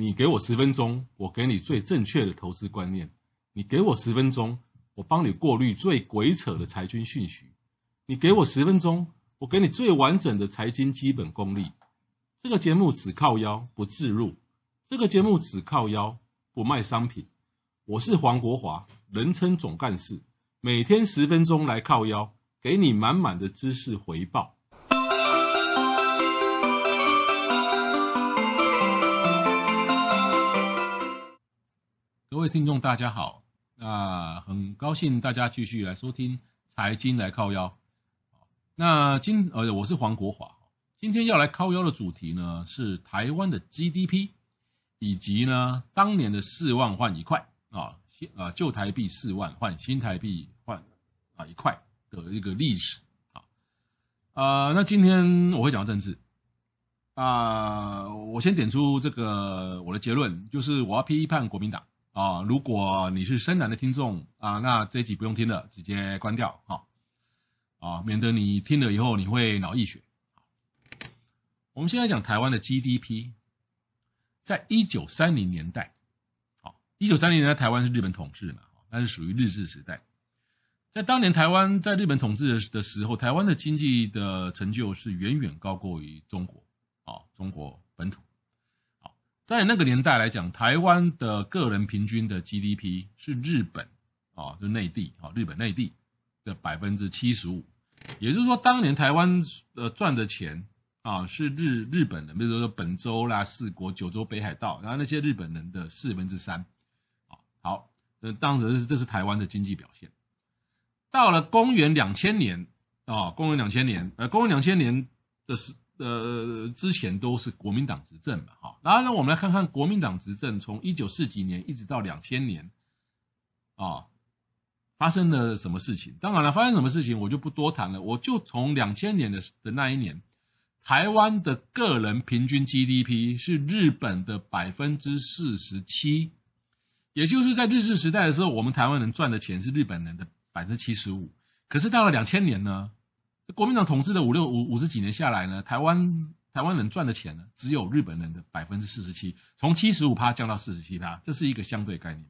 你给我十分钟，我给你最正确的投资观念；你给我十分钟，我帮你过滤最鬼扯的财经讯息；你给我十分钟，我给你最完整的财经基本功力。这个节目只靠腰不置入，这个节目只靠腰不卖商品。我是黄国华，人称总干事，每天十分钟来靠腰，给你满满的知识回报。各位听众，大家好。那很高兴大家继续来收听《财经来靠腰》。那今呃，我是黄国华。今天要来靠腰的主题呢，是台湾的 GDP，以及呢当年的四万换一块啊，啊旧台币四万换新台币换啊一块的一个历史啊。啊，那今天我会讲到政治。啊，我先点出这个我的结论，就是我要批判国民党。啊，如果你是深蓝的听众啊，那这一集不用听了，直接关掉哈，啊，免得你听了以后你会脑溢血。我们现在讲台湾的 GDP，在一九三零年代，好，一九三零年代台湾是日本统治嘛，那是属于日治时代。在当年台湾在日本统治的的时候，台湾的经济的成就是远远高过于中国，啊，中国本土。在那个年代来讲，台湾的个人平均的 GDP 是日本啊，就内地啊，日本内地的百分之七十五，也就是说，当年台湾呃赚的钱啊是日日本人，比如说本州啦、四国、九州、北海道，然后那些日本人的四分之三，啊，好，那，当时这是台湾的经济表现。到了公元两千年啊，公元两千年，呃，公元两千年的时。呃，之前都是国民党执政嘛，哈，然后呢，我们来看看国民党执政从一九四几年一直到两千年，啊，发生了什么事情？当然了，发生什么事情我就不多谈了，我就从两千年的的那一年，台湾的个人平均 GDP 是日本的百分之四十七，也就是在日治时代的时候，我们台湾人赚的钱是日本人的百分之七十五，可是到了两千年呢？国民党统治的五六五五十几年下来呢，台湾台湾人赚的钱呢，只有日本人的百分之四十七，从七十五趴降到四十七趴，这是一个相对概念，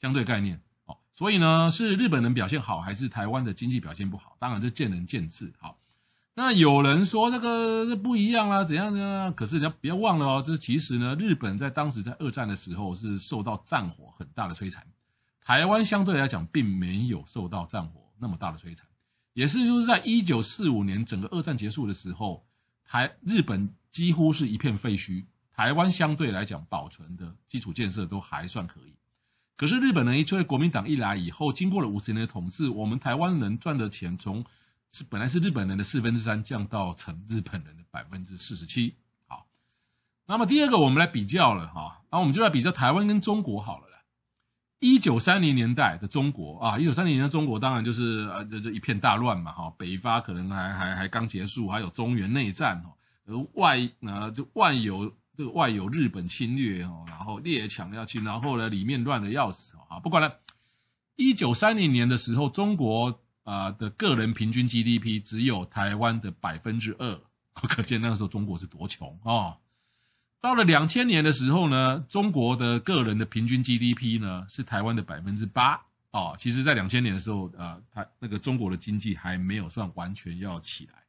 相对概念哦。所以呢，是日本人表现好，还是台湾的经济表现不好？当然这见仁见智。好，那有人说这个这不一样啦，怎样怎样、啊？可是你要不要忘了哦，这其实呢，日本在当时在二战的时候是受到战火很大的摧残，台湾相对来讲并没有受到战火那么大的摧残。也是就是在一九四五年整个二战结束的时候，台日本几乎是一片废墟，台湾相对来讲保存的基础建设都还算可以。可是日本人一出来，国民党一来以后，经过了五十年的统治，我们台湾人赚的钱从是本来是日本人的四分之三降到成日本人的百分之四十七。好，那么第二个我们来比较了哈，那我们就来比较台湾跟中国好了。一九三零年代的中国啊，一九三零年的中国当然就是呃这这一片大乱嘛哈，北伐可能还还还刚结束，还有中原内战哈，外呃就外有这个外有日本侵略哦，然后列强要去，然后呢里面乱的要死啊，不管了。一九三零年的时候，中国啊的个人平均 GDP 只有台湾的百分之二，可见那个时候中国是多穷啊。到了两千年的时候呢，中国的个人的平均 GDP 呢是台湾的百分之八哦。其实，在两千年的时候，呃，台那个中国的经济还没有算完全要起来。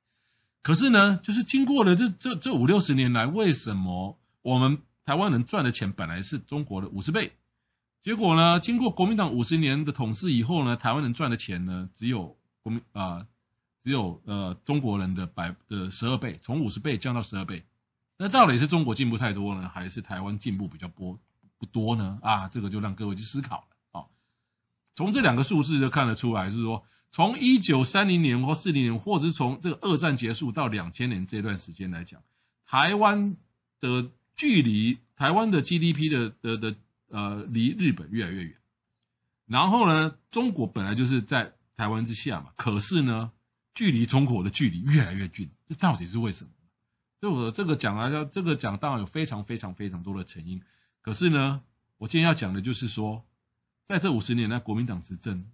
可是呢，就是经过了这这这五六十年来，为什么我们台湾人赚的钱本来是中国的五十倍，结果呢，经过国民党五十年的统治以后呢，台湾人赚的钱呢只有国民啊、只有呃中国人的百的十二倍，从五十倍降到十二倍。那到底是中国进步太多呢，还是台湾进步比较多不多呢？啊，这个就让各位去思考了。啊，从这两个数字就看得出来，是说从一九三零年或四零年，或者是从这个二战结束到两千年这段时间来讲，台湾的距离台湾的 GDP 的的的呃离日本越来越远。然后呢，中国本来就是在台湾之下嘛，可是呢，距离中国的距离越来越近，这到底是为什么？这我这个讲啊，要这个讲，当然有非常非常非常多的成因。可是呢，我今天要讲的就是说，在这五十年来，国民党执政，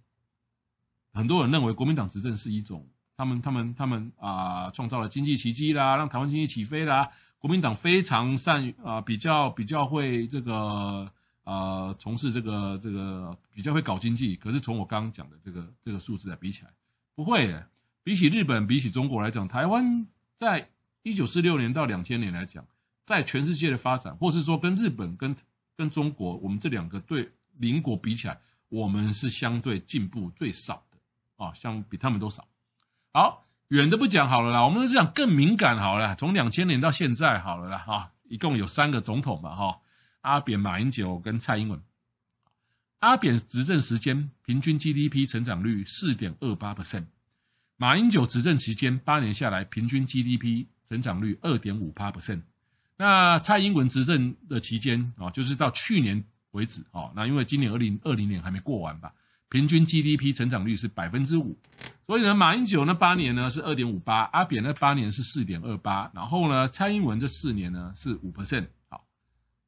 很多人认为国民党执政是一种他们他们他们啊创造了经济奇迹啦，让台湾经济起飞啦，国民党非常善于啊，比较比较会这个呃从事这个这个比较会搞经济。可是从我刚刚讲的这个这个数字来比起来，不会耶。比起日本，比起中国来讲，台湾在一九四六年到两千年来讲，在全世界的发展，或是说跟日本跟跟中国，我们这两个对邻国比起来，我们是相对进步最少的啊，相比他们都少。好。远的不讲好了啦，我们就讲更敏感好了。从两千年到现在好了啦，哈，一共有三个总统嘛，哈，阿扁、马英九跟蔡英文。阿扁执政时间平均 GDP 成长率四点二八 percent，马英九执政期间八年下来平均 GDP 成长率二点五八 percent。那蔡英文执政的期间啊，就是到去年为止啊，那因为今年二零二零年还没过完吧。平均 GDP 成长率是百分之五，所以呢，马英九那八年呢是二点五八，阿扁那八年是四点二八，然后呢，蔡英文这四年呢是五 percent。好，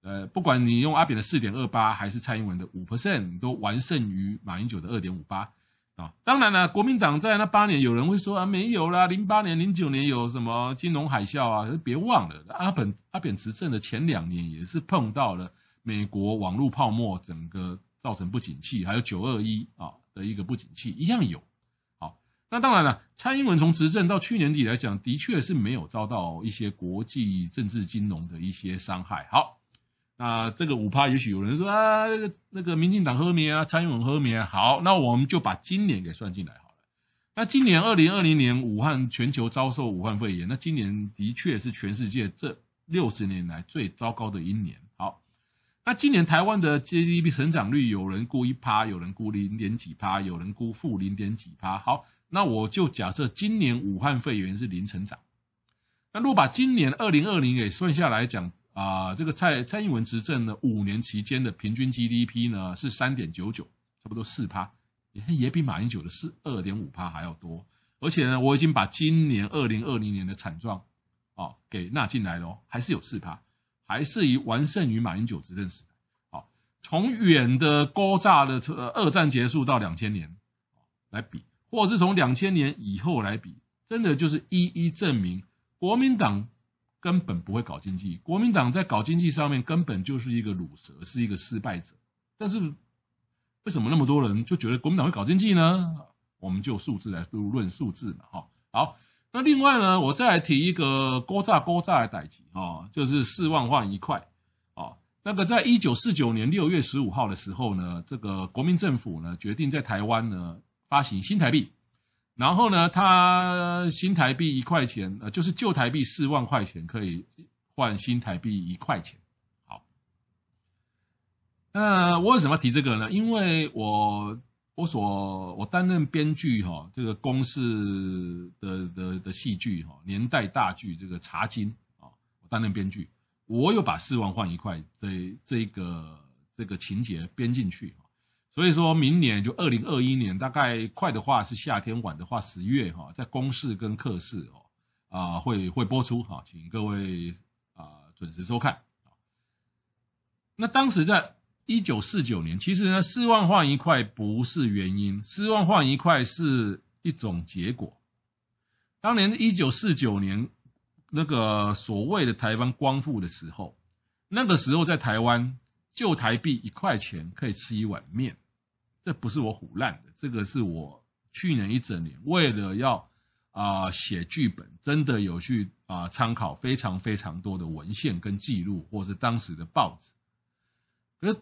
呃，不管你用阿扁的四点二八还是蔡英文的五 percent，都完胜于马英九的二点五八啊。当然了，国民党在那八年，有人会说啊，没有啦，零八年、零九年有什么金融海啸啊？别忘了，阿本阿扁执政的前两年也是碰到了美国网络泡沫，整个。造成不景气，还有九二一啊的一个不景气，一样有。好，那当然了，蔡英文从执政到去年底来讲，的确是没有遭到一些国际政治金融的一些伤害。好，那这个五趴，也许有人说啊，那个民进党喝灭啊，蔡英文喝灭啊。好，那我们就把今年给算进来好了。那今年二零二零年，武汉全球遭受武汉肺炎，那今年的确是全世界这六十年来最糟糕的一年。好那今年台湾的 GDP 成长率，有人估一趴，有人估零点几趴，有人估负零点几趴。好，那我就假设今年武汉肺炎是零成长。那如果把今年二零二零给算下来讲啊，这个蔡蔡英文执政的五年期间的平均 GDP 呢是三点九九，差不多四趴，也也比马英九的四二点五趴还要多。而且呢，我已经把今年二零二零年的惨状啊给纳进来了，还是有四趴。还是以完胜于马英九执政时代。好，从远的高炸的二战结束到两千年来比，或是从两千年以后来比，真的就是一一证明国民党根本不会搞经济。国民党在搞经济上面根本就是一个鲁蛇，是一个失败者。但是为什么那么多人就觉得国民党会搞经济呢？我们就数字来论数字嘛。哈，好。那另外呢，我再来提一个勾诈勾诈的代志啊，就是四万换一块啊。那个在一九四九年六月十五号的时候呢，这个国民政府呢决定在台湾呢发行新台币，然后呢，它新台币一块钱，呃，就是旧台币四万块钱可以换新台币一块钱。好，那我为什么要提这个呢？因为我。我所我担任编剧哈，这个公视的的的戏剧哈，年代大剧这个《茶金》啊，我担任编剧，我有把四万换一块这这个这个情节编进去，所以说明年就二零二一年，大概快的话是夏天，晚的话十月哈，在公视跟客视哦啊会会播出哈，请各位啊准时收看。那当时在。一九四九年，其实呢，四万换一块不是原因，四万换一块是一种结果。当年一九四九年那个所谓的台湾光复的时候，那个时候在台湾旧台币一块钱可以吃一碗面，这不是我唬烂的，这个是我去年一整年为了要啊、写剧本，真的有去啊、参考非常非常多的文献跟记录，或是当时的报纸，可是。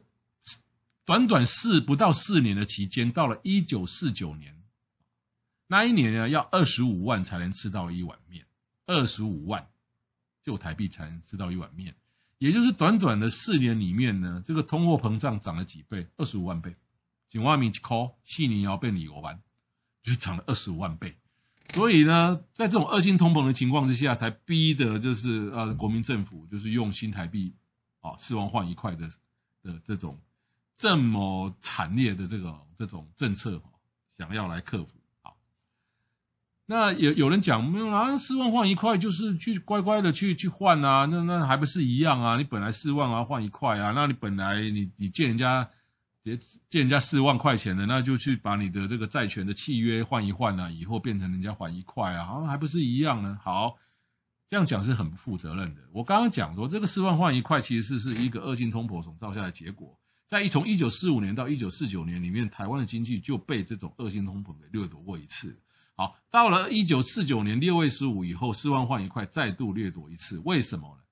短短四不到四年的期间，到了一九四九年，那一年呢，要二十五万才能吃到一碗面，二十五万旧台币才能吃到一碗面，也就是短短的四年里面呢，这个通货膨胀涨了几倍？二十五万倍，九万米一块，细泥要变理油湾，就是涨了二十五万倍。所以呢，在这种恶性通膨的情况之下，才逼得就是呃国民政府就是用新台币啊四万换一块的的这种。这么惨烈的这个这种政策，想要来克服，好，那有有人讲没有啊？四万换一块就是去乖乖的去去换啊，那那还不是一样啊？你本来四万啊换一块啊，那你本来你你借人家借借人家四万块钱的，那就去把你的这个债权的契约换一换啊，以后变成人家还一块啊，好像还不是一样呢？好，这样讲是很不负责任的。我刚刚讲说，这个四万换一块其实是是一个恶性通膨所造下的结果。在一从一九四五年到一九四九年里面，台湾的经济就被这种恶性通膨给掠夺过一次。好，到了一九四九年六月十五以后，四万换一块再度掠夺一次。为什么呢？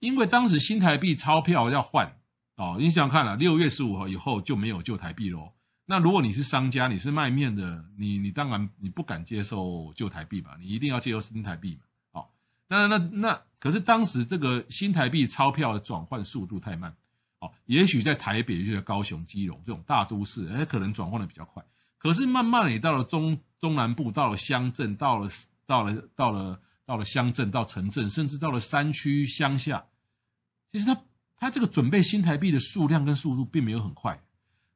因为当时新台币钞票要换哦，你想看了，六月十五号以后就没有旧台币喽。那如果你是商家，你是卖面的，你你当然你不敢接受旧台币吧？你一定要接受新台币嘛。好，那那那可是当时这个新台币钞票的转换速度太慢。哦也许在台北，就在高雄、基隆这种大都市，哎，可能转换的比较快。可是慢慢，你到了中中南部，到了乡镇，到了到了到了到了乡镇，到城镇，甚至到了山区乡下，其实它他这个准备新台币的数量跟速度并没有很快，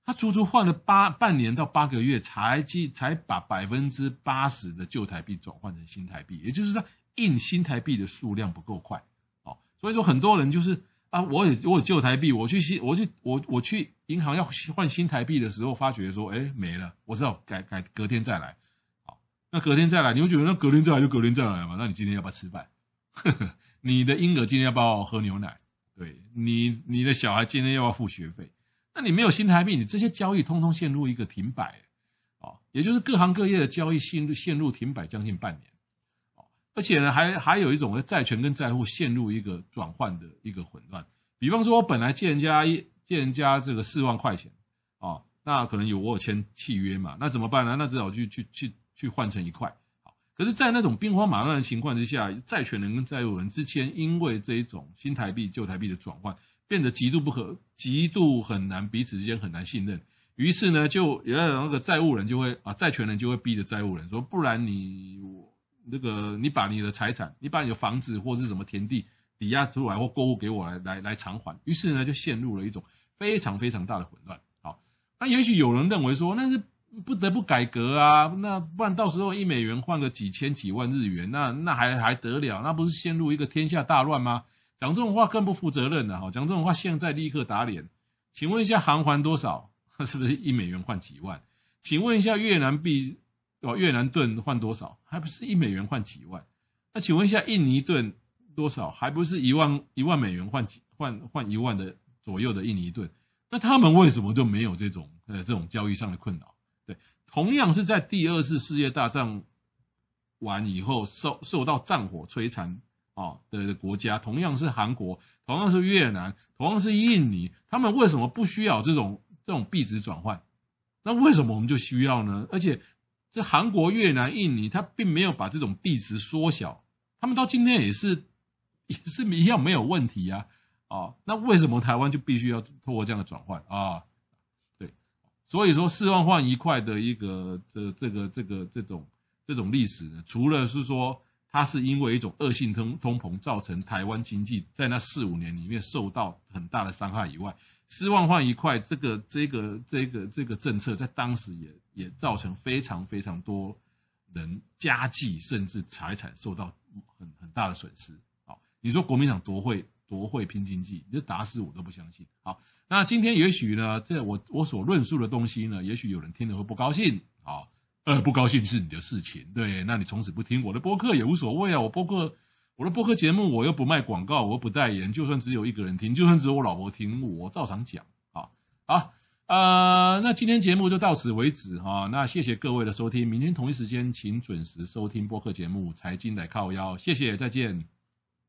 他足足换了八半年到八个月，才计才把百分之八十的旧台币转换成新台币，也就是说印新台币的数量不够快。哦，所以说很多人就是。啊，我有我有旧台币，我去新我去我我去银行要换新台币的时候，发觉说，哎，没了，我知道改改隔天再来。好，那隔天再来，你会觉得那隔天再来就隔天再来嘛？那你今天要不要吃饭？呵呵，你的婴儿今天要不要喝牛奶？对你，你的小孩今天又要付学费？那你没有新台币，你这些交易通通陷入一个停摆，啊，也就是各行各业的交易陷入陷入停摆将近半年。而且呢，还还有一种债权跟债务陷入一个转换的一个混乱。比方说，我本来借人家借人家这个四万块钱啊，那可能有我有签契约嘛，那怎么办呢？那只好去去去去换成一块。可是，在那种兵荒马乱的情况之下，债权人跟债务人之间，因为这一种新台币旧台币的转换，变得极度不可，极度很难，彼此之间很难信任。于是呢，就也有那个债务人就会啊，债权人就会逼着债务人说，不然你我。那个，你把你的财产，你把你的房子或是什么田地抵押出来或过户给我来来来偿还，于是呢就陷入了一种非常非常大的混乱。好，那也许有人认为说那是不得不改革啊，那不然到时候一美元换个几千几万日元，那那还还得了？那不是陷入一个天下大乱吗？讲这种话更不负责任的哈，讲这种话现在立刻打脸。请问一下韩还多少？是不是一美元换几万？请问一下越南币？哦，越南盾换多少？还不是一美元换几万？那请问一下，印尼盾多少？还不是一万一万美元换几换换一万的左右的印尼盾？那他们为什么就没有这种呃这种交易上的困扰？对，同样是在第二次世界大战完以后受受到战火摧残啊的国家，同样是韩国，同样是越南，同样是印尼，他们为什么不需要这种这种币值转换？那为什么我们就需要呢？而且。这韩国、越南、印尼，它并没有把这种币值缩小，他们到今天也是也是一样没有问题呀、啊，啊、那为什么台湾就必须要透过这样的转换啊、所以说四万换一块的一个这这个这个这种这种历史呢，除了是说它是因为一种恶性通通膨造成台湾经济在那四五年里面受到很大的伤害以外，四万换一块这个这个这个这个政策在当时也。也造成非常非常多人家计甚至财产受到很很大的损失。好，你说国民党多会多会拼经济，你就打死我都不相信。好，那今天也许呢，这我我所论述的东西呢，也许有人听了会不高兴。好，呃，不高兴是你的事情，对，那你从此不听我的播客也无所谓啊。我播客我的播客节目我又不卖广告，我又不代言，就算只有一个人听，就算只有我老婆听，我照常讲。好，好。呃，那今天节目就到此为止哈。那谢谢各位的收听，明天同一时间请准时收听播客节目《财经来靠腰》，谢谢，再见。